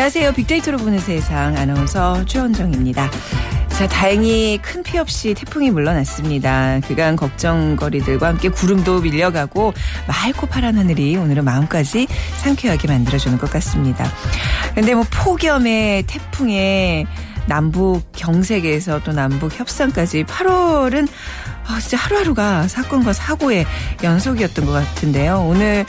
안녕하세요. 빅데이터로 보는 세상 아나운서 최원정입니다. 자, 다행히 큰 피해 없이 태풍이 물러났습니다. 그간 걱정거리들과 함께 구름도 밀려가고 맑고 파란 하늘이 오늘은 마음까지 상쾌하게 만들어주는 것 같습니다. 근데 뭐 폭염에 태풍에 남북 경색에서 또 남북 협상까지 8월은 아, 진짜 하루하루가 사건과 사고의 연속이었던 것 같은데요. 오늘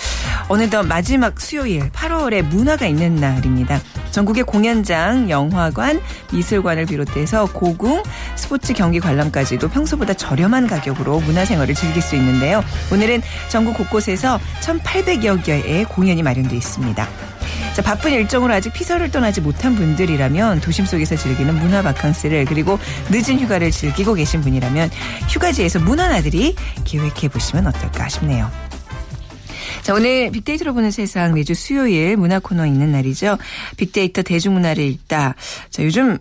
어느덧 마지막 수요일 8월에 문화가 있는 날입니다. 전국의 공연장, 영화관, 미술관을 비롯해서 고궁, 스포츠 경기 관람까지도 평소보다 저렴한 가격으로 문화생활을 즐길 수 있는데요. 오늘은 전국 곳곳에서 1,800여 개의 공연이 마련되어 있습니다. 자, 바쁜 일정으로 아직 피서를 떠나지 못한 분들이라면 도심 속에서 즐기는 문화 바캉스를 그리고 늦은 휴가를 즐기고 계신 분이라면 휴가지에서 문화나들이 계획해 보시면 어떨까 싶네요. 자, 오늘 빅데이터로 보는 세상 매주 수요일 문화 코너 있는 날이죠. 빅데이터 대중문화를 읽다. 자, 요즘 어,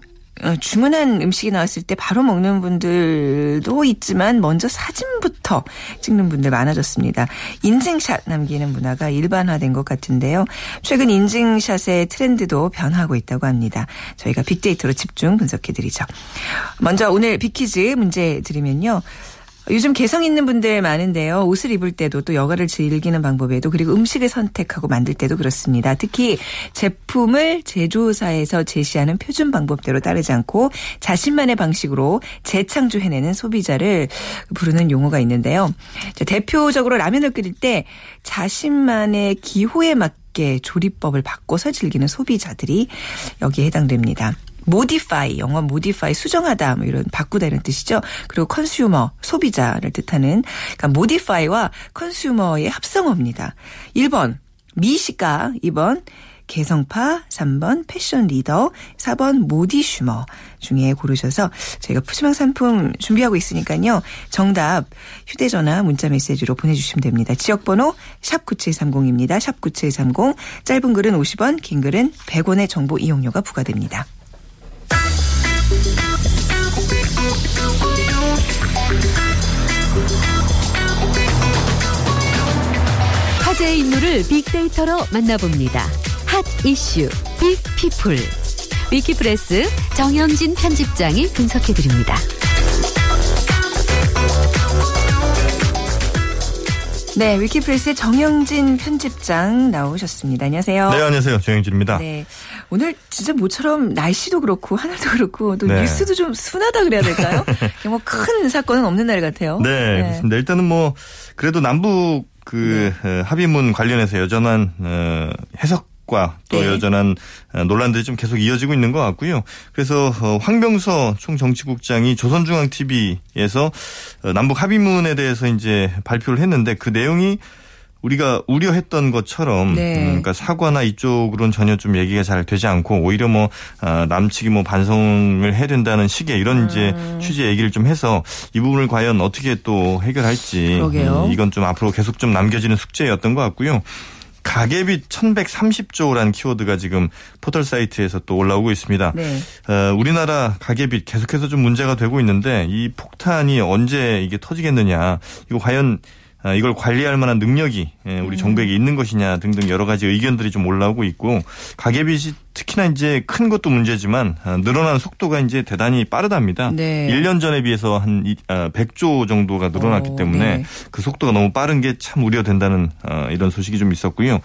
주문한 음식이 나왔을 때 바로 먹는 분들도 있지만 먼저 사진부터 찍는 분들 많아졌습니다. 인증샷 남기는 문화가 일반화된 것 같은데요. 최근 인증샷의 트렌드도 변하고 있다고 합니다. 저희가 빅데이터로 집중 분석해드리죠. 먼저 오늘 빅퀴즈 문제 드리면요. 요즘 개성 있는 분들 많은데요. 옷을 입을 때도 또 여가를 즐기는 방법에도 그리고 음식을 선택하고 만들 때도 그렇습니다. 특히 제품을 제조사에서 제시하는 표준 방법대로 따르지 않고 자신만의 방식으로 재창조해내는 소비자를 부르는 용어가 있는데요. 대표적으로 라면을 끓일 때 자신만의 기호에 맞게 조리법을 바꿔서 즐기는 소비자들이 여기에 해당됩니다. modify 영어 modify 수정하다 뭐 이런 바꾸다 이런 뜻이죠. 그리고 consumer 소비자를 뜻하는 그러니까 modify와 consumer의 합성어입니다. 1번 미식가 2번 개성파, 3번 패션 리더, 4번 모디슈머 중에 고르셔서 저희가 푸짐한 상품 준비하고 있으니까요. 정답 휴대전화 문자메시지로 보내주시면 됩니다. 지역번호 샵 9730입니다. 샵9730 짧은 글은 50원 긴 글은 100원의 정보 이용료가 부과됩니다. 화제의 인물을 빅데이터로 만나봅니다. 핫 이슈 빅피플 위키프레스 정현진 편집장이 분석해드립니다. 네, 위키프레스의 정영진 편집장 나오셨습니다. 안녕하세요. 네, 안녕하세요. 정영진입니다. 네. 오늘 진짜 모처럼 날씨도 그렇고 하늘도 그렇고 또 네. 뉴스도 좀 순하다 그래야 될까요? 뭐 큰 사건은 없는 날 같아요. 네, 네. 그렇습니다. 일단은 뭐 그래도 남북 그 네. 어, 합의문 관련해서 여전한 어, 해석 또 네. 여전한 어, 논란들이 좀 계속 이어지고 있는 것 같고요. 그래서 황병서 총정치국장이 조선중앙TV에서 남북 합의문에 대해서 이제 발표를 했는데 그 내용이 우리가 우려했던 것처럼 네. 음, 그러니까 사과나 이쪽으로는 전혀 좀 얘기가 잘 되지 않고 오히려 뭐 어, 남측이 뭐 반성을 해야 된다는 식의 이런 음. 이제 취지 얘기를 좀 해서 이 부분을 과연 어떻게 또 해결할지. 음, 이건 좀 앞으로 계속 좀 남겨지는 숙제였던 것 같고요. 가계비 1130조라는 키워드가 지금 포털 사이트에서 또 올라오고 있습니다. 네. 어, 우리나라 가계비 계속해서 좀 문제가 되고 있는데 이 폭탄이 언제 이게 터지겠느냐. 이거 과연 아, 이걸 관리할 만한 능력이 예, 우리 음. 정부에게 있는 것이냐 등등 여러 가지 의견들이 좀 올라오고 있고 가계빚이 특히나 이제 큰 것도 문제지만 아, 늘어나는 속도가 이제 대단히 빠르답니다. 네. 1년 전에 비해서 한 100조 아, 정도가 늘어났기 때문에 네. 그 속도가 너무 빠른 게 참 우려된다는 이런 소식이 좀 있었고요.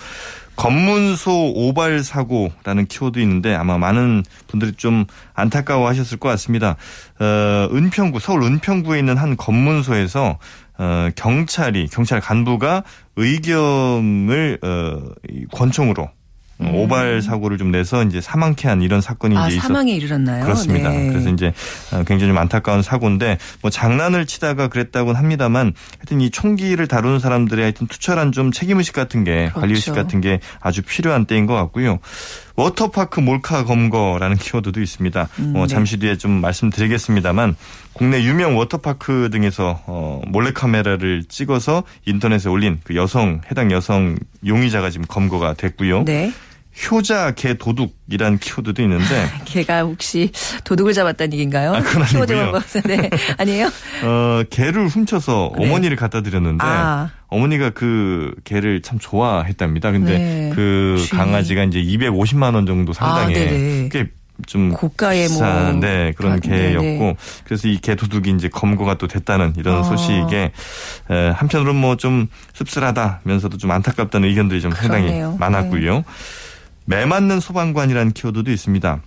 검문소 오발 사고라는 키워드 있는데 아마 많은 분들이 좀 안타까워 하셨을 것 같습니다. 어, 은평구, 서울 은평구에 있는 한 검문소에서 어, 경찰이 경찰 간부가 의경을 어, 권총으로 음. 오발 사고를 좀 내서 이제 사망케 한 이런 사건이 아, 이제 사망에 이르렀나요? 그렇습니다. 네. 그래서 이제 어, 굉장히 좀 안타까운 사고인데 뭐 장난을 치다가 그랬다고는 합니다만 하여튼 이 총기를 다루는 사람들의 하여튼 투철한 좀 책임 의식 같은 게 그렇죠. 관리 의식 같은 게 아주 필요한 때인 것 같고요. 워터파크 몰카 검거라는 키워드도 있습니다. 음, 어, 네. 잠시 뒤에 좀 말씀드리겠습니다만 국내 유명 워터파크 등에서 어, 몰래카메라를 찍어서 인터넷에 올린 그 여성 해당 여성 용의자가 지금 검거가 됐고요. 네. 효자 개 도둑이란 키워드도 있는데 개가 혹시 도둑을 잡았다는 얘기인가요? 아, 그건 아니고요. 네. 아니에요? 어, 개를 훔쳐서 네. 어머니를 갖다 드렸는데 아. 어머니가 그 개를 참 좋아했답니다. 근데 네. 그. 강아지가 이제 250만 원 정도 상당의 아. 꽤 좀 고가의 뭐 비싼 네, 그런 가- 개였고 네네. 그래서 이 개 도둑이 이제 검거가 또 됐다는 이런 아. 소식에 에, 한편으로는 뭐 좀 씁쓸하다면서도 좀 안타깝다는 의견들이 좀 상당히 그러네요. 네. 많았고요. 매 맞는 소방관이라는 키워드도 있습니다.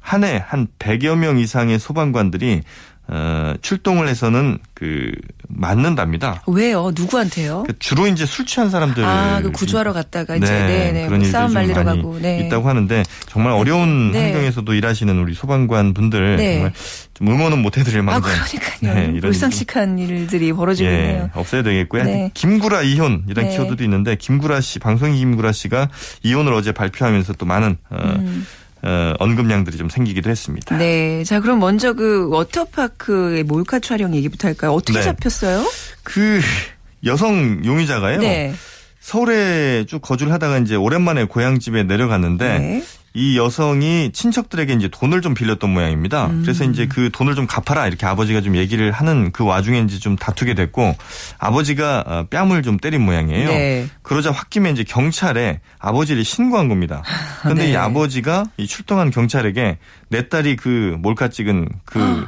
한 해 한 100여 명 이상의 소방관들이 어, 출동을 해서는 그 맞는답니다. 왜요? 누구한테요? 그 주로 이제 술 취한 사람들 아, 그 구조하러 갔다가 이제 네, 네, 그런 뭐 싸움 좀 말리러 가고 네. 있다고 하는데 정말 어려운 네. 환경에서도 일하시는 우리 소방관 분들 네. 정말 좀 응원은 못 해드릴 아, 만큼 그러니까요. 네, 이런 불상식한 일들이 벌어지고 예, 있네요. 없어야 되겠고요. 네. 김구라 이혼 이런 네. 키워드도 있는데 김구라 씨 방송인 김구라 씨가 이혼을 어제 발표하면서 또 많은 어, 음. 어, 언급량들이 좀 생기기도 했습니다. 네. 자, 그럼 먼저 그 워터파크의 몰카 촬영 얘기부터 할까요? 어떻게 네. 잡혔어요? 그 여성 용의자가요. 네. 서울에 쭉 거주를 하다가 이제 오랜만에 고향집에 내려갔는데 네. 이 여성이 친척들에게 이제 돈을 좀 빌렸던 모양입니다. 음. 그래서 이제 그 돈을 좀 갚아라 이렇게 아버지가 좀 얘기를 하는 그 와중에 이제 좀 다투게 됐고 아버지가 어, 뺨을 좀 때린 모양이에요. 네. 그러자 홧김에 이제 경찰에 아버지를 신고한 겁니다. 근데 네. 이 아버지가 이 출동한 경찰에게 내 딸이 그 몰카 찍은 그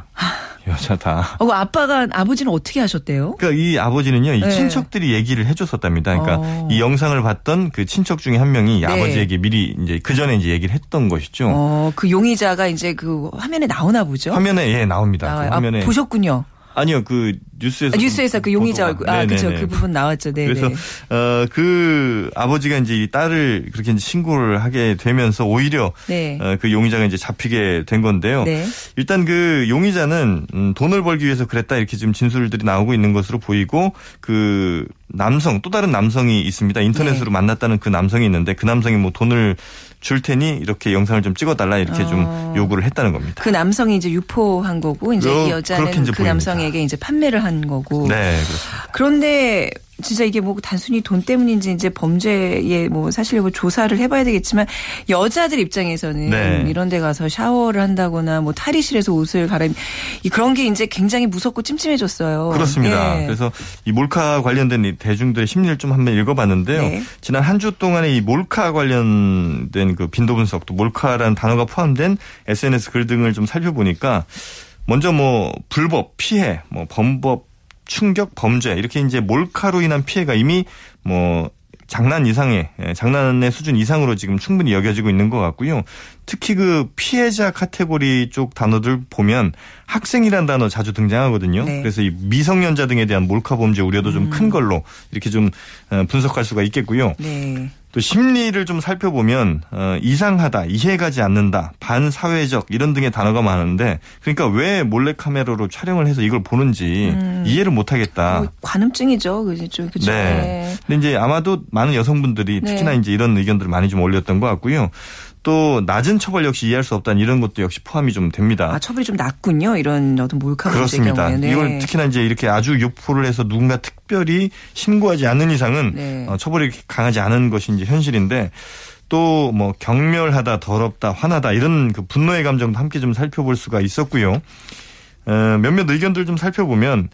여자다. 어, 그 아빠가 아버지는 어떻게 하셨대요? 그러니까 이 아버지는요, 이 네. 친척들이 얘기를 해줬었답니다. 그러니까 어. 이 영상을 봤던 그 친척 중에 한 명이 이 네. 아버지에게 미리 이제 그 전에 이제 얘기를 했던 것이죠. 어, 그 용의자가 이제 그 화면에 나오나 보죠? 화면에 예 나옵니다. 그 화면에 아, 보셨군요. 아니요 그 뉴스에서 아, 뉴스에서 그 용의자 얼굴, 아, 그죠. 그 부분 나왔죠. 네. 그래서 네. 어그 아버지가 이제 이 딸을 그렇게 이제 신고를 하게 되면서 오히려 네. 어, 그 용의자가 이제 잡히게 된 건데요. 네. 일단 그 용의자는 음, 돈을 벌기 위해서 그랬다 이렇게 지금 진술들이 나오고 있는 것으로 보이고 그 남성 또 다른 남성이 있습니다. 인터넷으로 네. 만났다는 그 남성이 있는데 그 남성이 뭐 돈을 줄 테니 이렇게 영상을 좀 찍어달라 이렇게 어. 좀 요구를 했다는 겁니다. 그 남성이 이제 유포한 거고 이제 그러- 이 여자는 이제 그 보입니다. 남성에게 이제 판매를 한 거고. 네, 그렇습니다. 그런데 진짜 이게 뭐 단순히 돈 때문인지 이제 범죄의 뭐 사실력을 조사를 해봐야 되겠지만 여자들 입장에서는 네. 이런 데 가서 샤워를 한다거나 뭐 탈의실에서 옷을 갈아입 이 그런 게 이제 굉장히 무섭고 찜찜해졌어요. 그렇습니다. 예. 그래서 이 몰카 관련된 이 대중들의 심리를 좀 한번 읽어봤는데요. 네. 지난 한 주 동안에 이 몰카 관련된 그 빈도 분석 또 몰카라는 단어가 포함된 SNS 글 등을 좀 살펴보니까 먼저 뭐 불법 피해, 뭐 범법 충격 범죄 이렇게 이제 몰카로 인한 피해가 이미 뭐 장난 이상의 예, 장난의 수준 이상으로 지금 충분히 여겨지고 있는 것 같고요. 특히 그 피해자 카테고리 쪽 단어들 보면 학생이란 단어 자주 등장하거든요. 네. 그래서 이 미성년자 등에 대한 몰카 범죄 우려도 좀 큰 걸로 이렇게 좀 어, 분석할 수가 있겠고요. 네. 또 심리를 좀 살펴보면 어, 이상하다, 이해가지 않는다, 반사회적 이런 등의 단어가 많은데 그러니까 왜 몰래 카메라로 촬영을 해서 이걸 보는지 이해를 못하겠다. 뭐 관음증이죠. 그죠. 그죠. 아. 네. 근데 이제 아마도 많은 여성분들이 네. 특히나 이제 이런 의견들을 많이 좀 올렸던 것 같고요. 또 낮은 처벌 역시 이해할 수 없다는 이런 것도 역시 포함이 좀 됩니다. 아, 처벌이 좀 낮군요. 이런 어떤 몰카 범죄 그렇습니다. 경우에. 네. 이걸 특히나 이제 이렇게 아주 유포를 해서 누군가 특별히 신고하지 않는 이상은 네. 어, 처벌이 강하지 않은 것이 이제 현실인데 또 뭐 경멸하다, 더럽다, 화나다 이런 그 분노의 감정도 함께 좀 살펴볼 수가 있었고요. 어, 몇몇 의견들 좀 살펴보면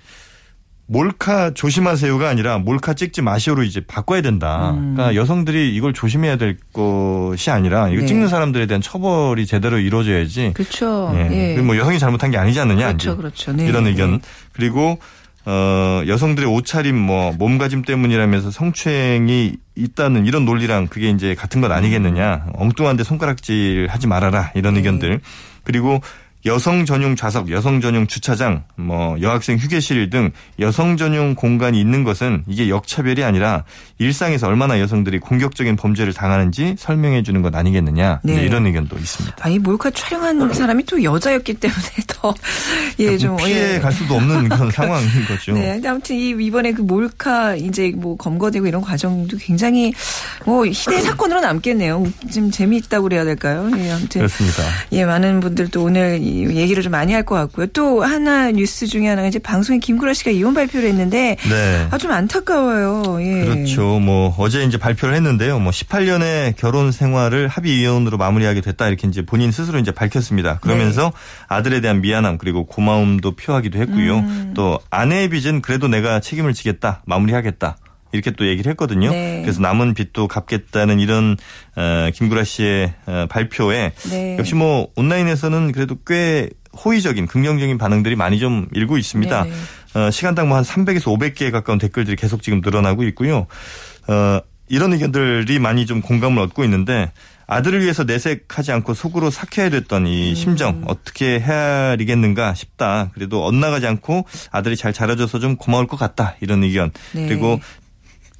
몰카 조심하세요가 아니라 몰카 찍지 마시오로 이제 바꿔야 된다. 그러니까 여성들이 이걸 조심해야 될 것이 아니라 이거 음. 네. 찍는 사람들에 대한 처벌이 제대로 이루어져야지. 그렇죠. 예. 예. 뭐 여성이 잘못한 게 아니지 않느냐. 그렇죠, 그렇죠. 네. 이런 의견. 네. 그리고 어 여성들의 옷차림 뭐 몸가짐 때문이라면서 성추행이 있다는 이런 논리랑 그게 이제 같은 것 아니겠느냐. 엉뚱한데 손가락질 하지 말아라. 이런 네. 의견들. 그리고 여성 전용 좌석, 여성 전용 주차장, 뭐 여학생 휴게실 등 여성 전용 공간이 있는 것은 이게 역차별이 아니라 일상에서 얼마나 여성들이 공격적인 범죄를 당하는지 설명해 주는 것 아니겠느냐. 네. 이제 이런 의견도 있습니다. 아, 이 몰카 촬영한 사람이 또 여자였기 때문에 더, 예, 좀. 뭐 피해 예. 갈 수도 없는 그런 상황인 거죠. 네, 아무튼 이 이번에 그 몰카 이제 뭐 검거되고 이런 과정도 굉장히 뭐 희대 사건으로 남겠네요. 좀 재미있다고 그래야 될까요? 예, 아무튼 그렇습니다. 예, 많은 분들도 오늘 이 얘기를 좀 많이 할 것 같고요. 또 하나 뉴스 중에 하나가 이제 방송에 김구라 씨가 이혼 발표를 했는데 네. 아좀 안타까워요. 예. 그렇죠. 뭐 어제 이제 발표를 했는데요. 뭐 18년의 결혼 생활을 합의 이혼으로 마무리하게 됐다 이렇게 이제 본인 스스로 이제 밝혔습니다. 그러면서 네. 아들에 대한 미안함 그리고 고마움도 표하기도 했고요. 음. 또 아내의 빚은 그래도 내가 책임을 지겠다 마무리하겠다. 이렇게 또 얘기를 했거든요. 네. 그래서 남은 빚도 갚겠다는 이런 어, 김구라 씨의 어, 발표에 네. 역시 뭐 온라인에서는 그래도 꽤 호의적인 긍정적인 반응들이 많이 좀 일고 있습니다. 네. 어, 시간당 뭐 한 300에서 500개에 가까운 댓글들이 계속 지금 늘어나고 있고요. 어, 이런 의견들이 많이 좀 공감을 얻고 있는데 아들을 위해서 내색하지 않고 속으로 삭혀야 됐던 음. 이 심정 어떻게 헤아리겠는가 싶다. 그래도 엇나가지 않고 아들이 잘 자라줘서 좀 고마울 것 같다. 이런 의견. 네. 그리고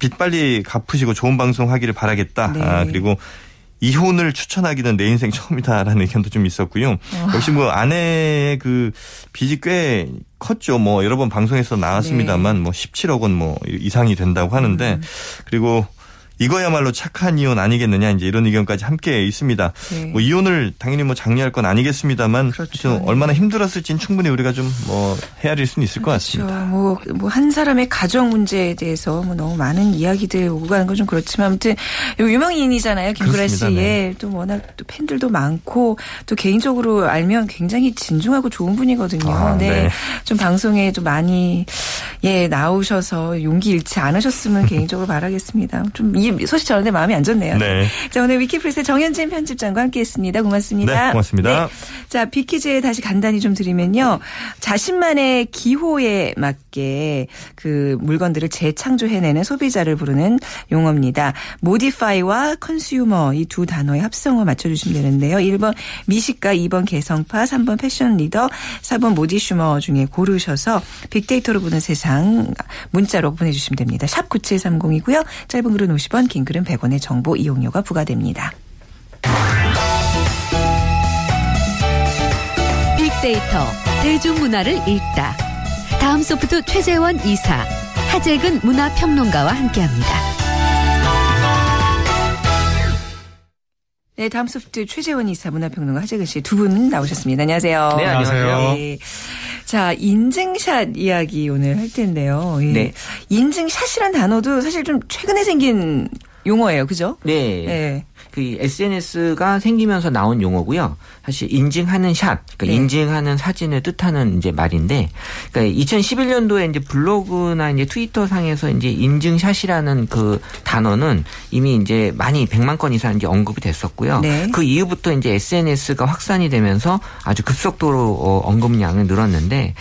빚 빨리 갚으시고 좋은 방송 하기를 바라겠다. 네. 아, 그리고 이혼을 추천하기는 내 인생 처음이다라는 의견도 좀 있었고요. 역시 뭐 아내의 그 빚이 꽤 컸죠. 뭐 여러 번 방송에서 나왔습니다만 네. 뭐 17억 원 뭐 이상이 된다고 하는데 음. 그리고 이거야말로 착한 이혼 아니겠느냐 이제 이런 의견까지 함께 있습니다. 네. 뭐 이혼을 당연히 뭐 장려할 건 아니겠습니다만 그렇죠. 좀 얼마나 힘들었을지는 충분히 우리가 좀 뭐 헤아릴 수는 있을 것 그렇죠. 같습니다. 뭐, 뭐, 한 사람의 가정 문제에 대해서 뭐 너무 많은 이야기들 오고 가는 건 좀 그렇지만 아무튼 유명인이잖아요. 김구라 그렇습니다. 씨. 네. 예. 또 워낙 또 팬들도 많고 또 개인적으로 알면 굉장히 진중하고 좋은 분이거든요. 아, 네. 네. 좀 방송에 좀 많이 예, 나오셔서 용기 잃지 않으셨으면 개인적으로 바라겠습니다. 좀이 소식 전하는데 마음이 안 좋네요. 네. 자, 오늘 위키프레스의 정현진 편집장과 함께 했습니다. 고맙습니다. 네, 고맙습니다. 자, 빅퀴즈에 다시 간단히 좀 드리면요. 자신만의 기호에 맞게 그 물건들을 재창조해내는 소비자를 부르는 용어입니다. modify와 consumer 이 두 단어의 합성어 맞춰주시면 되는데요. 1번 미식가, 2번 개성파, 3번 패션 리더, 4번 모디슈머 중에 고르셔서 빅데이터로 보는 세상 문자로 보내주시면 됩니다. 샵 9730이고요. 짧은 글은 50원, 긴 글은 100원의 정보 이용료가 부과됩니다. 빅데이터 대중문화를 읽다. 다음 소프트 최재원 이사, 하재근 문화평론가와 함께합니다. 네, 다음 소프트 최재원 이사 문화평론가 하재근 씨 두 분 나오셨습니다. 안녕하세요. 네, 안녕하세요. 네. 자, 인증샷 이야기 오늘 할 텐데요. 예. 네. 인증샷이란 단어도 사실 좀 최근에 생긴 용어예요. 그죠? 네. 네. 그 SNS가 생기면서 나온 용어고요. 사실 인증하는 샷, 그러니까 네. 인증하는 사진을 뜻하는 이제 말인데, 그러니까 2011년도에 이제 블로그나 이제 트위터 상에서 이제 인증샷이라는 그 단어는 이미 이제 많이 100만 건 이상 이제 언급이 됐었고요. 네. 그 이후부터 이제 SNS가 확산이 되면서 아주 급속도로 어, 언급량이 늘었는데,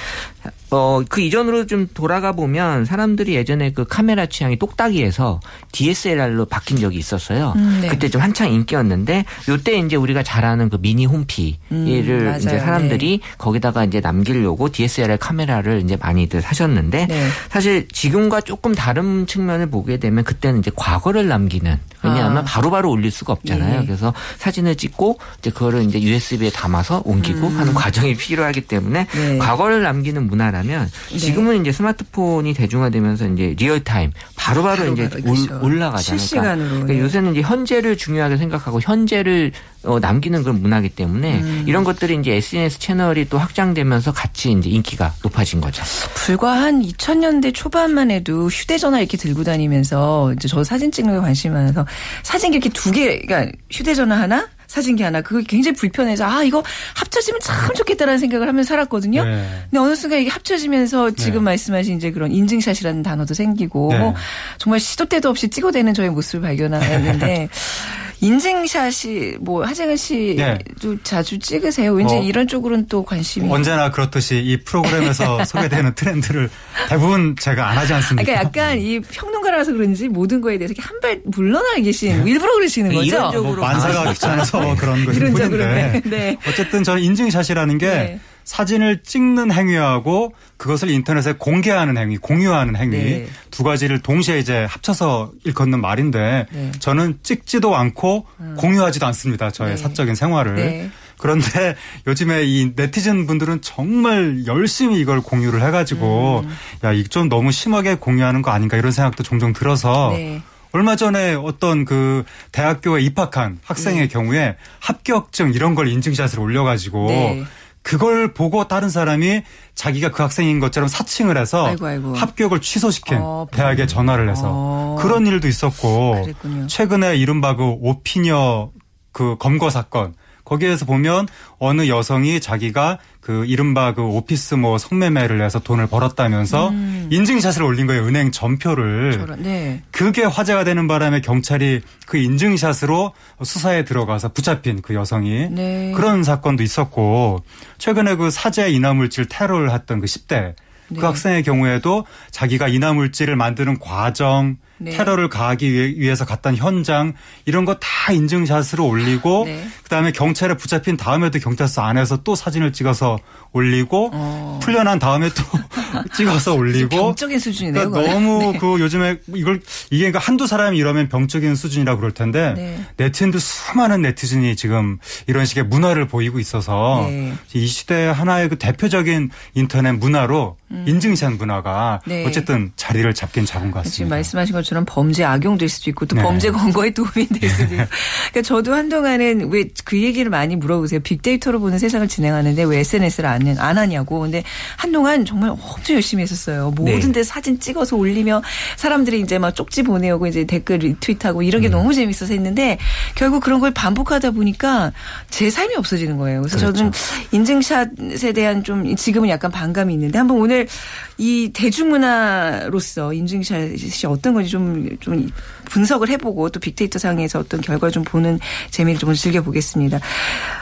어, 그 이전으로 좀 돌아가 보면 사람들이 예전에 그 카메라 취향이 똑딱이에서 DSLR로 바뀐 적이 있었어요. 음, 네. 그때 좀 한창 인기였는데 요때 이제 우리가 잘 아는 그 미니 홈피를 음. 이제 사람들이 거기다가 이제 남기려고 DSLR 카메라를 이제 많이들 사셨는데 네. 사실 지금과 조금 다른 측면을 보게 되면 그때는 이제 과거를 남기는 왜냐하면 아. 바로바로 올릴 수가 없잖아요. 예. 그래서 사진을 찍고 이제 그거를 이제 USB에 담아서 옮기고 하는 과정이 필요하기 때문에 음. 네. 과거를 남기는 문화라면 지금은 이제 스마트폰이 대중화되면서 이제 real time 바로바로 이제 바로바로, 올, 그렇죠. 올라가잖아요. 실시간으로, 그러니까 네. 요새는 이제 현재를 중요하게 생각하고 현재를 어, 남기는 그런 문화기 때문에 음. 이런 것들이 이제 SNS 채널이 또 확장되면서 같이 이제 인기가 높아진 거죠. 불과 한 2000년대 초반만 해도 휴대전화 이렇게 들고 다니면서 이제 저 사진 찍는 게 관심이 많아서 사진기 이렇게 두 개, 그러니까 휴대전화 하나? 사진기 하나. 그거 굉장히 불편해서 아, 이거 합쳐지면 참 좋겠다라는 생각을 하면서 살았거든요. 네. 근데 어느 순간 이게 합쳐지면서 지금 네. 말씀하신 이제 그런 인증샷이라는 단어도 생기고 네. 정말 시도 때도 없이 찍어대는 저의 모습을 발견하는데 인증샷이 뭐 하재근 씨도 네. 자주 찍으세요. 왠지 뭐 이런 쪽으로는 또 관심이 언제나 그렇듯이 이 프로그램에서 소개되는 트렌드를 대부분 제가 안 하지 않습니까? 그러니까 약간 이 평론가라서 그런지 모든 거에 대해서 한 발 물러나 계시는 일부러 그러시는 거죠. 이론적으로 뭐 만사가 귀찮아서 그런 것일 뿐인데 네. 네. 어쨌든 저는 인증샷이라는 게 네. 사진을 찍는 행위하고 그것을 인터넷에 공개하는 행위, 공유하는 행위 네. 두 가지를 동시에 이제 합쳐서 일컫는 말인데 네. 음. 저는 찍지도 않고 공유하지도 않습니다. 저의 네. 사적인 생활을. 네. 그런데 요즘에 이 네티즌 분들은 정말 열심히 이걸 공유를 해가지고 음. 야, 이거 좀 너무 심하게 공유하는 거 아닌가 이런 생각도 종종 들어서 네. 얼마 전에 어떤 그 대학교에 입학한 학생의 네. 경우에 합격증 이런 걸 인증샷을 올려가지고 네. 그걸 보고 다른 사람이 자기가 그 학생인 것처럼 사칭을 해서 아이고, 아이고. 합격을 취소시킨 어, 대학에 전화를 해서 어. 그런 일도 있었고 그랬군요. 최근에 이른바 그 오피니어 그 검거 사건 거기에서 보면 어느 여성이 자기가 그 이른바 그 오피스 뭐 성매매를 해서 돈을 벌었다면서 음. 인증샷을 올린 거예요. 은행 전표를. 저런, 네. 그게 화제가 되는 바람에 경찰이 그 인증샷으로 수사에 들어가서 붙잡힌 그 여성이 네. 그런 사건도 있었고 최근에 그 사제 인화물질 테러를 했던 그 10대 네. 그 학생의 경우에도 자기가 인화물질을 만드는 과정 네. 테러를 가하기 위해- 위해서 갔던 현장 이런 거 다 인증샷으로 올리고 네. 그다음에 경찰에 붙잡힌 다음에도 경찰서 안에서 또 사진을 찍어서 올리고 어. 풀려난 다음에 또 찍어서 올리고 병적인 수준이네요. 그러니까. 너무 네. 그 요즘에 이걸 이게 그러니까 한두 사람이 이러면 병적인 수준이라 그럴 텐데 네. 네티즌도 수많은 네티즌이 지금 이런 식의 문화를 보이고 있어서 네. 이 시대 하나의 그 대표적인 인터넷 문화로 인증샷 문화가 네. 어쨌든 자리를 잡긴 잡은 것 지금 같습니다. 말씀하신 것처럼 범죄 악용될 수도 있고 또 네. 범죄 검거에 도움이 될 수도 있고. 그러니까 저도 한동안은 왜 그 얘기를 많이 물어보세요. 빅데이터로 보는 세상을 진행하는데 왜 SNS를 안, 해- 안 하냐고. 근데 한동안 정말 엄청 열심히 했었어요. 모든 네. 데 사진 찍어서 올리며 사람들이 이제 막 쪽지 보내오고 이제 댓글 리트윗하고 이런 게 음. 너무 재밌어서 했는데 결국 그런 걸 반복하다 보니까 제 삶이 없어지는 거예요. 그래서 그렇죠. 저는 인증샷에 대한 좀 지금은 약간 반감이 있는데 한번 오늘 이 대중문화로서 인증샷이 어떤 건지 좀, 좀 분석을 해보고 또 빅데이터 상에서 어떤 결과를 좀 보는 재미를 좀 즐겨보겠습니다.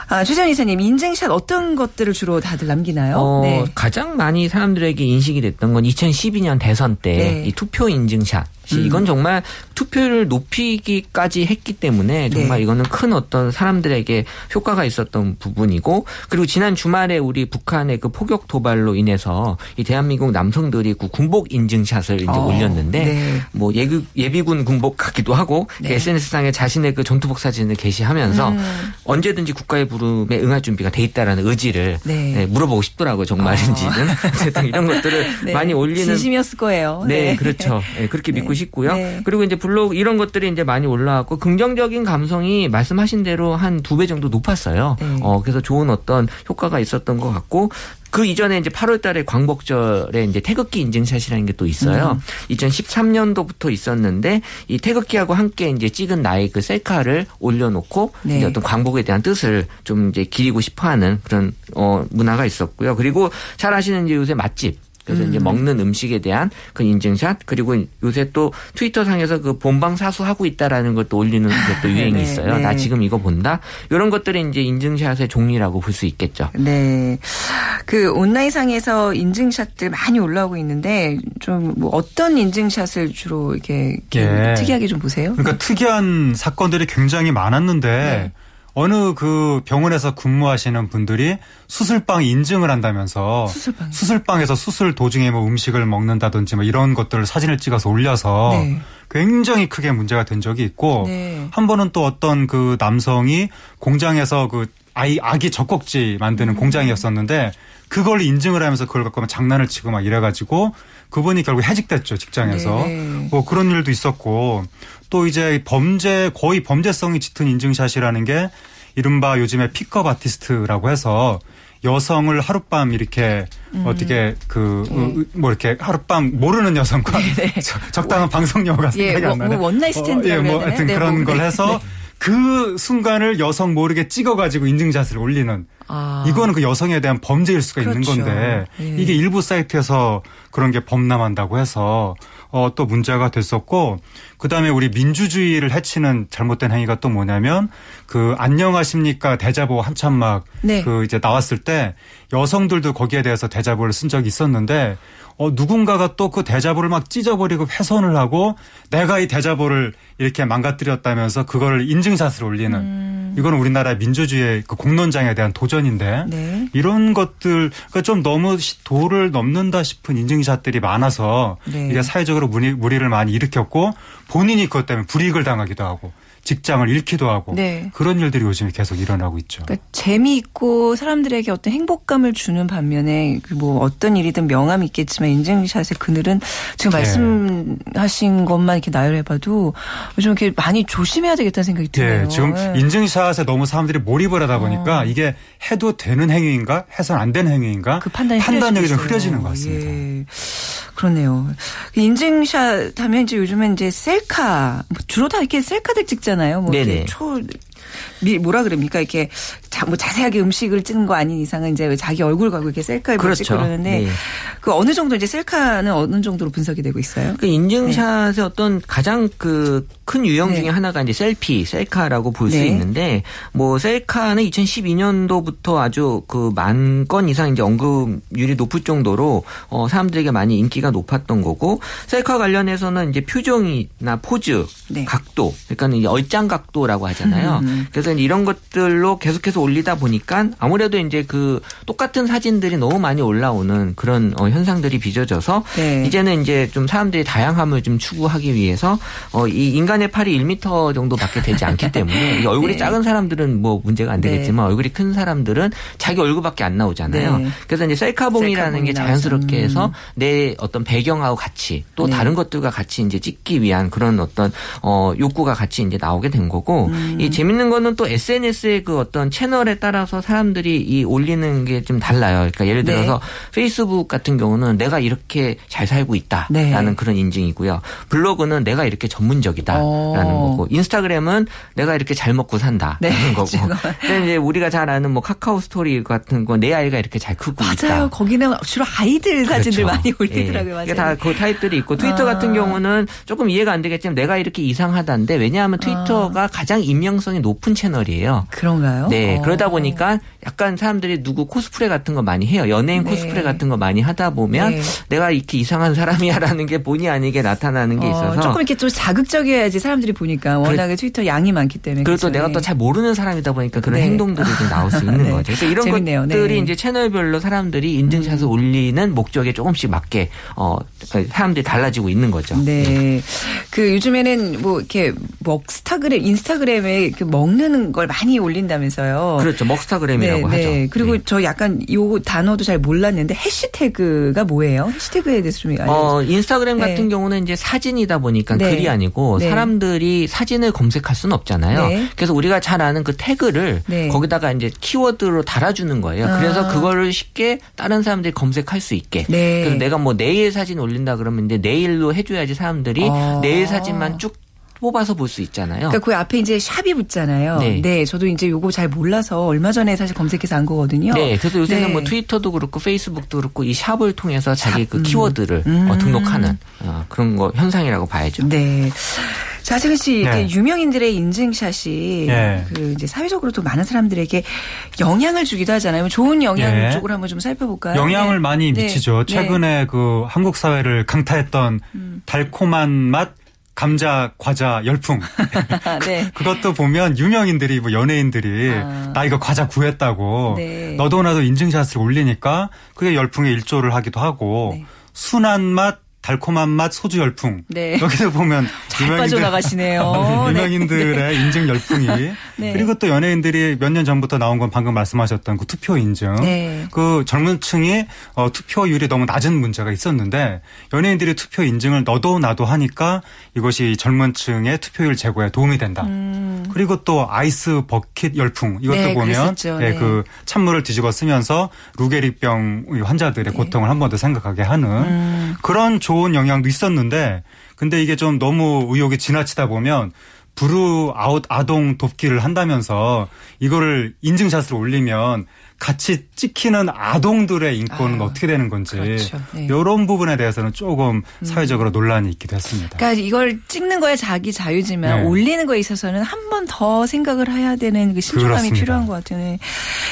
아, 최전 이사님, 인증샷 어떤 것들을 주로 다들 남기나요? 어, 네. 가장 많이 사람들에게 인식이 됐던 건 2012년 대선 때 네. 이 투표 인증샷. 이건 정말 투표율을 높이기까지 했기 때문에 정말 네. 이거는 큰 어떤 사람들에게 효과가 있었던 부분이고 그리고 지난 주말에 우리 북한의 그 포격 도발로 인해서 이 대한민국 남성들이 그 군복 인증샷을 이제 어, 올렸는데 네. 뭐 예비, 예비군 군복 같기도 하고 네. SNS상에 자신의 그 전투복 사진을 게시하면서 음. 언제든지 국가의 부름에 응할 준비가 돼 있다라는 의지를 네. 네, 물어보고 싶더라고요. 정말인지는. 어쨌든 이런 것들을 네. 많이 올리는 진심이었을 거예요. 네, 그렇죠. 네, 그렇게 믿고 네. 싶고요. 네. 그리고 이제 블로그 이런 것들이 이제 많이 올라왔고 긍정적인 감성이 말씀하신 대로 한 두 배 정도 높았어요. 네. 어, 그래서 좋은 어떤 효과가 있었던 것 같고 그 이전에 이제 8월 달에 광복절에 이제 태극기 인증샷이라는 게 또 있어요. 음. 2013년도부터 있었는데 이 태극기하고 함께 이제 찍은 나의 그 셀카를 올려놓고 네. 이제 어떤 광복에 대한 뜻을 좀 이제 기리고 싶어 하는 그런 어 문화가 있었고요. 그리고 잘 아시는 이제 요새 맛집 그래서 음. 이제 먹는 음식에 대한 그 인증샷 그리고 요새 또 트위터 상에서 그 본방 사수하고 있다라는 것도 올리는 것도 유행이 네, 있어요. 네. 나 지금 이거 본다. 이런 것들이 이제 인증샷의 종류라고 볼 수 있겠죠. 네. 그 온라인 상에서 인증샷들 많이 올라오고 있는데 좀 뭐 어떤 인증샷을 주로 이렇게, 이렇게 예. 특이하게 좀 보세요? 그러니까 특이한 사건들이 굉장히 많았는데 네. 어느 그 병원에서 근무하시는 분들이 수술방 인증을 한다면서 수술방이요? 수술방에서 수술 도중에 뭐 음식을 먹는다든지 뭐 이런 것들을 사진을 찍어서 올려서 네. 굉장히 크게 문제가 된 적이 있고 네. 한 번은 또 어떤 그 남성이 공장에서 그 아이 아기 젖꼭지 음. 만드는 공장이었었는데 그걸 인증을 하면서 그걸 갖고 막 장난을 치고 막 이래가지고 그분이 결국 해직됐죠 직장에서 네. 뭐 그런 일도 있었고 또 이제 범죄 거의 범죄성이 짙은 인증샷이라는 게 이른바 요즘에 pick-up artist라고 해서 여성을 하룻밤 이렇게 어떻게 그뭐 이렇게 하룻밤 모르는 여성과 적- 적당한 방송 용어가 예, 생각이 뭐- 안 나네. 뭐 one night stand라고 예, 뭐? 하여튼 네, 그런 뭐, 걸 네. 해서 그 순간을 여성 모르게 찍어가지고 인증샷을 올리는 아. 이거는 그 여성에 대한 범죄일 수가 있는 그렇죠. 건데 예. 이게 일부 사이트에서 그런 게 범람한다고 해서 어, 또 문제가 됐었고 그다음에 우리 민주주의를 해치는 잘못된 행위가 또 뭐냐면 그 안녕하십니까 대자보 한참 막그 네. 이제 나왔을 때 여성들도 거기에 대해서 대자보를 쓴 적이 있었는데 어 누군가가 또 그 대자보를 막 찢어버리고 훼손을 하고 내가 이 대자보를 이렇게 망가뜨렸다면서 그거를 인증샷을 올리는 이거는 우리나라 민주주의의 그 공론장에 대한 도전인데 네. 이런 것들 그러니까 좀 너무 시- 도를 넘는다 싶은 인증샷들이 많아서 네. 이게 사회적 으로 무리, 무리를 많이 일으켰고 본인이 그것 때문에 불이익을 당하기도 하고 직장을 잃기도 하고 네. 그런 일들이 요즘에 계속 일어나고 있죠. 그러니까 재미있고 사람들에게 어떤 행복감을 주는 반면에 그뭐 어떤 일이든 명함이 있겠지만 인증샷의 그늘은 지금 네. 말씀하신 것만 이렇게 나열해봐도 좀 이렇게 많이 조심해야 되겠다는 생각이 드네요. 예, 지금 예. 인증샷에 너무 사람들이 몰입을 하다 보니까 이게 해도 되는 행위인가 해서는 안 되는 행위인가 그 판단이 판단력이 좀 흐려지고 있어요. 흐려지는 것 같습니다. 예. 그러네요. 그 인증샷 하면 이제 요즘엔 이제 셀카 뭐 주로 다 이렇게 셀카들 찍잖아요. 뭐 네네. 초 미- 뭐라 그럽니까 이렇게 자, 뭐 자세하게 음식을 찍는 거 아닌 이상은 이제 자기 얼굴 가고 이렇게 셀카를 그렇죠. 찍고 그러는데 네. 그 어느 정도 이제 셀카는 어느 정도로 분석이 되고 있어요? 그 인증샷의 어떤 가장 그 큰 유형 네. 중에 하나가 이제 셀피, 셀카라고 볼수 네. 있는데 뭐 셀카는 2012년도부터 아주 그 만 건 이상 이제 언급률이 높을 정도로 어 사람들에게 많이 인기가 높았던 거고 셀카 관련해서는 이제 표정이나 포즈, 네. 각도, 그러니까 이제 얼짱 각도라고 하잖아요. 음. 그래서 이런 것들로 계속해서 올리다 보니까 아무래도 이제 그 똑같은 사진들이 너무 많이 올라오는 그런 어, 현상들이 빚어져서 네. 이제는 이제 좀 사람들이 다양함을 좀 추구하기 위해서 어, 이 인간의 팔이 1m 정도밖에 되지 않기 때문에 이 얼굴이 네. 작은 사람들은 뭐 문제가 안 되겠지만 얼굴이 큰 사람들은 자기 얼굴밖에 안 나오잖아요. 네. 그래서 이제 셀카봉이라는 게 자연스럽게. 해서 내 어떤 배경하고 같이 또 네. 다른 것들과 같이 이제 찍기 위한 그런 어떤 어 욕구가 같이 이제 나오게 된 거고 음. 이 재밌는 거는 또 SNS의 그 어떤 채널에 따라서 사람들이 이 올리는 게 좀 달라요. 그러니까 예를 네. 들어서 페이스북 같은 경우는 내가 이렇게 잘 살고 있다라는 네. 그런 인증이고요. 블로그는 내가 이렇게 전문적이다라는 어. 거고 인스타그램은 내가 이렇게 잘 먹고 산다라는 네, 거고. 지금. 근데 이제 우리가 잘 아는 뭐 카카오 스토리 같은 거 내 아이가 이렇게 잘 크고 있다. 맞아요. 거기는 주로 아이들 사진들 그렇죠. 많이 올리더라고요. 예. 맞아요. 이게 다그 타입들이 있고 트위터 아. 같은 경우는 조금 이해가 안 되겠지만 내가 이렇게 이상하다는데 왜냐하면 트위터가 가장 임명성이 높은 채널이에요. 그런가요? 네, 어. 그러다 보니까 약간 사람들이 누구 코스프레 같은 거 많이 해요. 연예인 네. 코스프레 같은 거 많이 하다 보면 네. 내가 이렇게 이상한 사람이야라는 게 본의 아니게 나타나는 게 어, 있어서 조금 이렇게 좀 자극적이어야지 사람들이 보니까 워낙에 트위터 양이 많기 때문에 그리고 또. 내가 네. 또잘 모르는 사람이다 보니까 그런 네. 행동들이 좀 나올 수 있는 네. 거죠. 그래서 이런 재밌네요. 것들이 네. 이제 채널별로 사람들이 인증샷을 올리는 목적에 조금씩 맞게 어 사람들이 달라지고 있는 거죠. 네. 그 요즘에는 뭐 이렇게 먹스타그램, 인스타그램에 그 먹는 걸 많이 올린다면서요. 그렇죠. 먹스타그램이라고 네, 하죠. 네. 그리고 네. 저 약간 요 단어도 잘 몰랐는데 해시태그가 뭐예요? 해시태그에 대해서 좀 알려주세요. 어, 인스타그램 같은 네. 경우는 이제 사진이다 보니까 네. 글이 아니고 네. 사람들이 사진을 검색할 수는 없잖아요. 네. 그래서 우리가 잘 아는 그 태그를 네. 거기다가 이제 키워드로 달아주는 거예요. 아. 그래서 그거를 쉽게 다른 사람들이 검색할 수 있게. 네. 그래서 내가 뭐 내일 사진 올린다 그러면 이제 내일로 해줘야지 사람들이 아. 내일 사진만 쭉 뽑아서 볼 수 있잖아요. 그러니까 그 앞에 이제 샵이 붙잖아요. 네. 저도 이제 요거 잘 몰라서 얼마 전에 사실 검색해서 안 거거든요. 네, 그래서 요새는 네. 뭐 트위터도 그렇고 페이스북도 그렇고 이 샵을 통해서 자기 그 키워드를 음. 어, 등록하는 어, 그런 거 현상이라고 봐야죠. 네. 자세근 씨, 네. 유명인들의 인증샷이 네. 그 이제 사회적으로도 많은 사람들에게 영향을 주기도 하잖아요. 좋은 영향 네. 쪽으로 한번 좀 살펴볼까요? 영향을 네. 많이 네. 미치죠. 네. 최근에 그 한국 사회를 강타했던 음. 달콤한 맛 감자 과자 열풍. 네. 그 것도 보면 유명인들이 뭐 연예인들이 아. 나 이거 과자 구했다고 네. 너도 나도 인증샷을 올리니까 그게 열풍에 일조를 하기도 하고 네. 순한 맛 달콤한 맛 소주 열풍. 네. 여기서 보면 잘 빠져나가시네요. 네. 유명인들의 인증 열풍이 네. 그리고 또 연예인들이 몇 년 전부터 나온 건 방금 말씀하셨던 그 투표 인증. 네. 그 젊은 층이 어, 투표율이 너무 낮은 문제가 있었는데 연예인들이 투표 인증을 너도 나도 하니까 이것이 젊은 층의 투표율 제고에 도움이 된다. 그리고 또 ice bucket 열풍 이것도 음. 네, 보면. 예, 네. 그 찬물을 뒤집어 쓰면서 루게리병 환자들의 고통을 한 번 더 생각하게 하는 음. 그런 좋은 영향도 있었는데 근데 이게 좀 너무 의욕이 지나치다 보면 불우 이웃 아동 돕기를 한다면서 이거를 인증샷을 올리면 같이 찍히는 아동들의 인권은 아, 어떻게 되는 건지 그렇죠. 네. 이런 부분에 대해서는 조금 사회적으로 논란이 있기도 했습니다. 그러니까 이걸 찍는 거야 자기 자유지만 네. 올리는 거에 있어서는 한 번 더 생각을 해야 되는 그 신중함이 그렇습니다. 필요한 것 같아요. 네.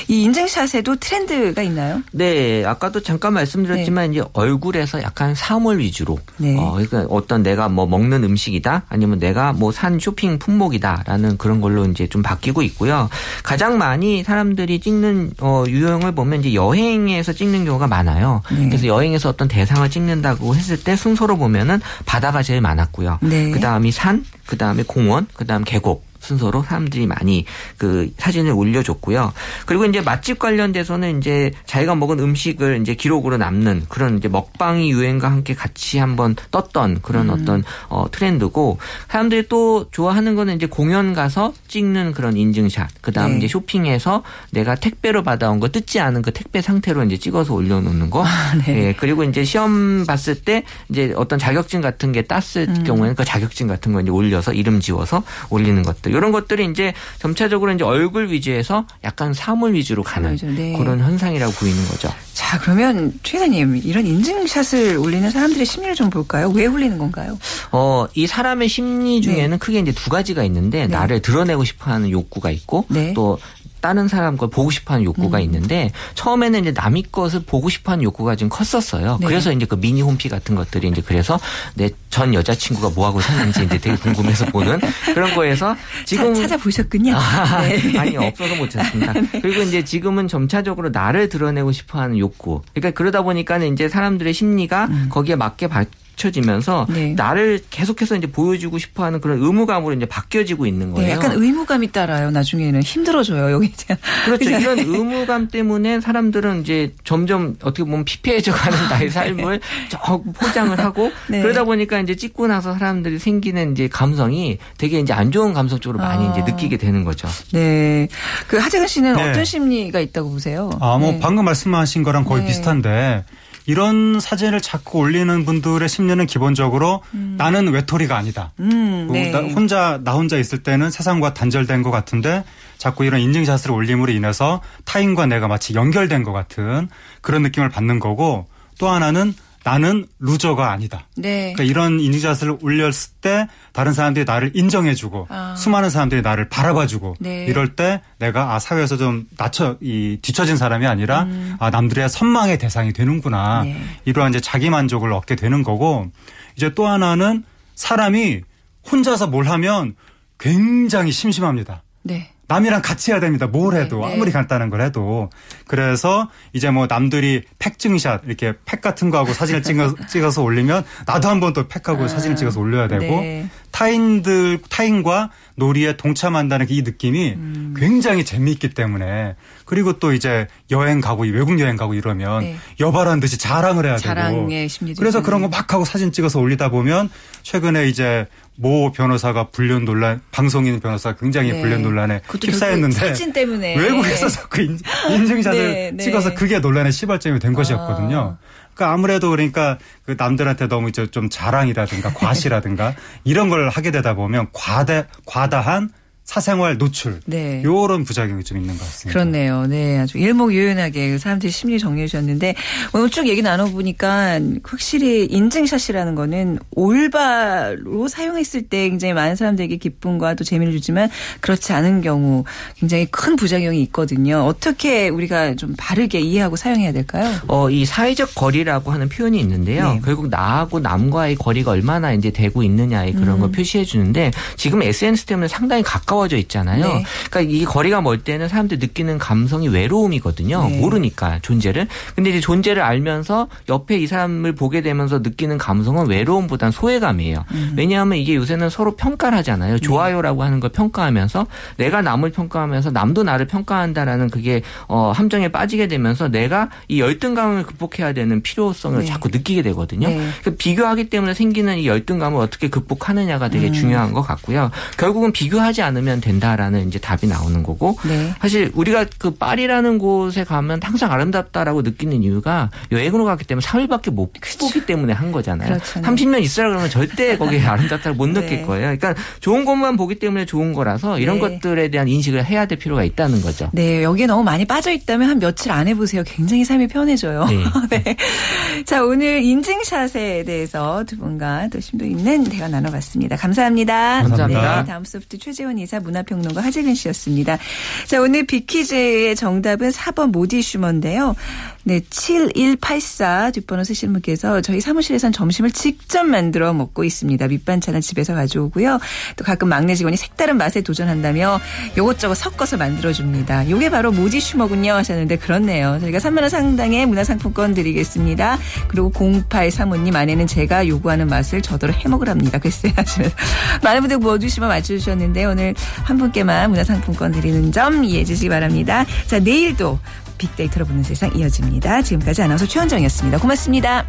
이 인증샷에도 트렌드가 있나요? 네, 아까도 잠깐 말씀드렸지만 이제 얼굴에서 약간 사물 위주로, 네. 어, 그러니까 어떤 내가 뭐 먹는 음식이다, 아니면 내가 뭐 산 쇼핑 품목이다라는 그런 걸로 이제 좀 바뀌고 있고요. 가장 많이 사람들이 찍는 어, 유형을 보면 이제 여행에서 찍는 경우가 많아요. 네. 그래서 여행에서 어떤 대상을 찍는다고 했을 때 순서로 보면은 바다가 제일 많았고요. 네. 그 다음이 산, 그 다음에 공원, 그 다음 계곡. 순서로 사람들이 많이 그 사진을 올려줬고요. 그리고 이제 맛집 관련돼서는 이제 자기가 먹은 음식을 이제 기록으로 남는 그런 이제 먹방이 유행과 함께 같이 한번 떴던 그런 어떤 어 트렌드고 사람들이 또 좋아하는 거는 이제 공연 가서 찍는 그런 인증샷. 그다음 네. 이제 쇼핑에서 내가 택배로 받아온 거 뜯지 않은 그 택배 상태로 이제 찍어서 올려놓는 거. 네. 예, 그리고 이제 시험 봤을 때 이제 어떤 자격증 같은 게 땄을 경우에는 그 자격증 같은 거 이제 올려서 이름 지워서 올리는 것들. 이런 것들이 이제 점차적으로 이제 얼굴 위주에서 약간 사물 위주로 가는 위주, 네. 그런 현상이라고 보이는 거죠. 자, 그러면 최사님 이런 인증샷을 올리는 사람들의 심리를 좀 볼까요? 왜 올리는 건가요? 어, 이 사람의 심리 중에는 크게 이제 두 가지가 있는데 네. 나를 드러내고 싶어 하는 욕구가 있고 네. 또 다른 사람 걸 보고 싶어 하는 욕구가 음. 있는데 처음에는 이제 남의 것을 보고 싶어 하는 욕구가 좀 컸었어요. 네. 그래서 이제 그 미니 홈피 같은 것들이 이제 그래서 내 전 여자친구가 뭐 하고 사는지 이제 되게 궁금해서 보는 그런 거에서 지금 자, 찾아보셨군요. 아, 네. 아니 없어서 못 찾습니다. 그리고 이제 지금은 점차적으로 나를 드러내고 싶어하는 욕구. 그러니까 그러다 보니까는 이제 사람들의 심리가 거기에 맞게 받쳐지면서 음. 네. 나를 계속해서 이제 보여주고 싶어하는 그런 의무감으로 이제 바뀌어지고 있는 거예요. 네, 약간 의무감이 따라요. 나중에는 힘들어져요. 여기. 그렇죠. 이런 의무감 때문에 사람들은 이제 점점 어떻게 보면 피폐해져가는 나의 삶을 저 포장을 하고 네. 그러다 보니까 이제 찍고 나서 사람들이 생기는 이제 감성이 되게 이제 안 좋은 감성 쪽으로 많이 아. 이제 느끼게 되는 거죠. 네. 그 하재근 씨는 네. 어떤 심리가 있다고 보세요? 아, 뭐 네. 방금 말씀하신 거랑 거의 네. 비슷한데 이런 사진을 자꾸 올리는 분들의 심리는 기본적으로 나는 외톨이가 아니다. 음, 네. 나 혼자 나 혼자 있을 때는 세상과 단절된 것 같은데 자꾸 이런 인증샷을 올림으로 인해서 타인과 내가 마치 연결된 것 같은 그런 느낌을 받는 거고 또 하나는 나는 루저가 아니다. 네. 그러니까 이런 인증샷을 올렸을 때 다른 사람들이 나를 인정해주고 아. 수많은 사람들이 나를 바라봐주고 네. 이럴 때 내가 아 사회에서 좀 낮춰 이 뒤처진 사람이 아니라 아 남들의 선망의 대상이 되는구나 음. 네. 이러한 이제 자기 만족을 얻게 되는 거고 이제 또 하나는 사람이 혼자서 뭘 하면 굉장히 심심합니다. 네. 남이랑 같이 해야 됩니다. 뭘 해도 네, 네. 아무리 간단한 걸 해도 그래서 이제 뭐 남들이 팩증샷 이렇게 팩 같은 거 하고 사진을 찍어, 찍어서 올리면 나도 한번 또 팩하고 사진을 찍어서 올려야 되고 네. 타인들 타인과 놀이에 동참한다는 이 느낌이 음. 굉장히 재미있기 때문에 그리고 또 이제 여행 가고 외국 여행 가고 이러면 네. 여발한 듯이 자랑을 해야 되고. 그래서 그런 거 막 하고 사진 찍어서 올리다 보면 최근에 이제 모 변호사가 불륜 논란 방송인 변호사가 굉장히 네. 불륜 논란에 휩싸였는데 사진 때문에. 외국에서 자꾸 인- 인증샷을 네, 네. 찍어서 그게 논란의 시발점이 된 아. 것이었거든요. 그러니까 아무래도 그러니까 그 남들한테 너무 이제 좀 자랑이라든가 과시라든가 이런 걸 하게 되다 보면 과대 과다한 사생활 노출 네. 요런 부작용이 좀 있는 것 같습니다. 그렇네요. 네, 아주 일목요연하게 그 사람들이 심리 정리해 주셨는데 오늘 쭉 얘기 나눠보니까 확실히 인증샷이라는 거는 올바로 사용했을 때 굉장히 많은 사람들에게 기쁨과 또 재미를 주지만 그렇지 않은 경우 굉장히 큰 부작용이 있거든요. 어떻게 우리가 좀 바르게 이해하고 사용해야 될까요? 어, 이 사회적 거리라고 하는 표현이 있는데요. 네. 결국 나하고 남과의 거리가 얼마나 이제 되고 있느냐의 그런 음. 걸 표시해 주는데 지금 SNS 때문에 상당히 가까워 져 있잖아요. 네. 그러니까 이 거리가 멀 때는 사람들이 느끼는 감성이 외로움이거든요. 네. 모르니까 존재를. 근데 이제 존재를 알면서 옆에 이 사람을 보게 되면서 느끼는 감성은 외로움보단 소외감이에요. 음. 왜냐하면 이게 요새는 서로 평가를 하잖아요. 좋아요라고 하는 걸 평가하면서 내가 남을 평가하면서 남도 나를 평가한다라는 그게 어 함정에 빠지게 되면서 내가 이 열등감을 극복해야 되는 필요성을 네. 자꾸 느끼게 되거든요. 네. 그러니까 비교하기 때문에 생기는 이 열등감을 어떻게 극복하느냐가 음. 되게 중요한 것 같고요. 결국은 비교하지 않으면 된다라는 이제 답이 나오는 거고 네. 사실 우리가 그 파리라는 곳에 가면 항상 아름답다라고 느끼는 이유가 여행으로 갔기 때문에 3일밖에 못 보기 때문에 한 거잖아요. 그렇잖아요. 30년 있으라 그러면 절대 거기에 아름답다를 못 느낄 네. 거예요. 그러니까 좋은 것만 보기 때문에 좋은 거라서 이런 네. 것들에 대한 인식을 해야 될 필요가 있다는 거죠. 네, 여기에 너무 많이 빠져 있다면 한 며칠 안 해보세요. 굉장히 삶이 편해져요. 네. 네. 자, 오늘 인증샷에 대해서 두 분과 또 심도 있는 대화 나눠봤습니다. 감사합니다. 감사합니다. 네, 다음 소프트 최재원 이사 문화평론가 하재근 씨였습니다. 자, 오늘 비키즈의 정답은 4번 모디슈머인데요. 네, 7184 뒷번호 쓰시는 분께서 저희 사무실에선 점심을 직접 만들어 먹고 있습니다. 밑반찬은 집에서 가져오고요. 또 가끔 막내 직원이 색다른 맛에 도전한다며 요것저것 섞어서 만들어줍니다. 요게 바로 모디슈머군요 하셨는데 그렇네요. 저희가 3만 원 상당의 문화상품권 드리겠습니다. 그리고 0835님 안에는 제가 요구하는 맛을 저더러 해먹으랍니다. 글쎄 하시면 많은 분들 모디슈머 맞춰주셨는데 오늘 한 분께만 문화상품권 드리는 점 이해해 주시기 바랍니다. 자 내일도 빅데이터로 보는 세상 이어집니다. 지금까지 아나운서 최원정이었습니다. 고맙습니다.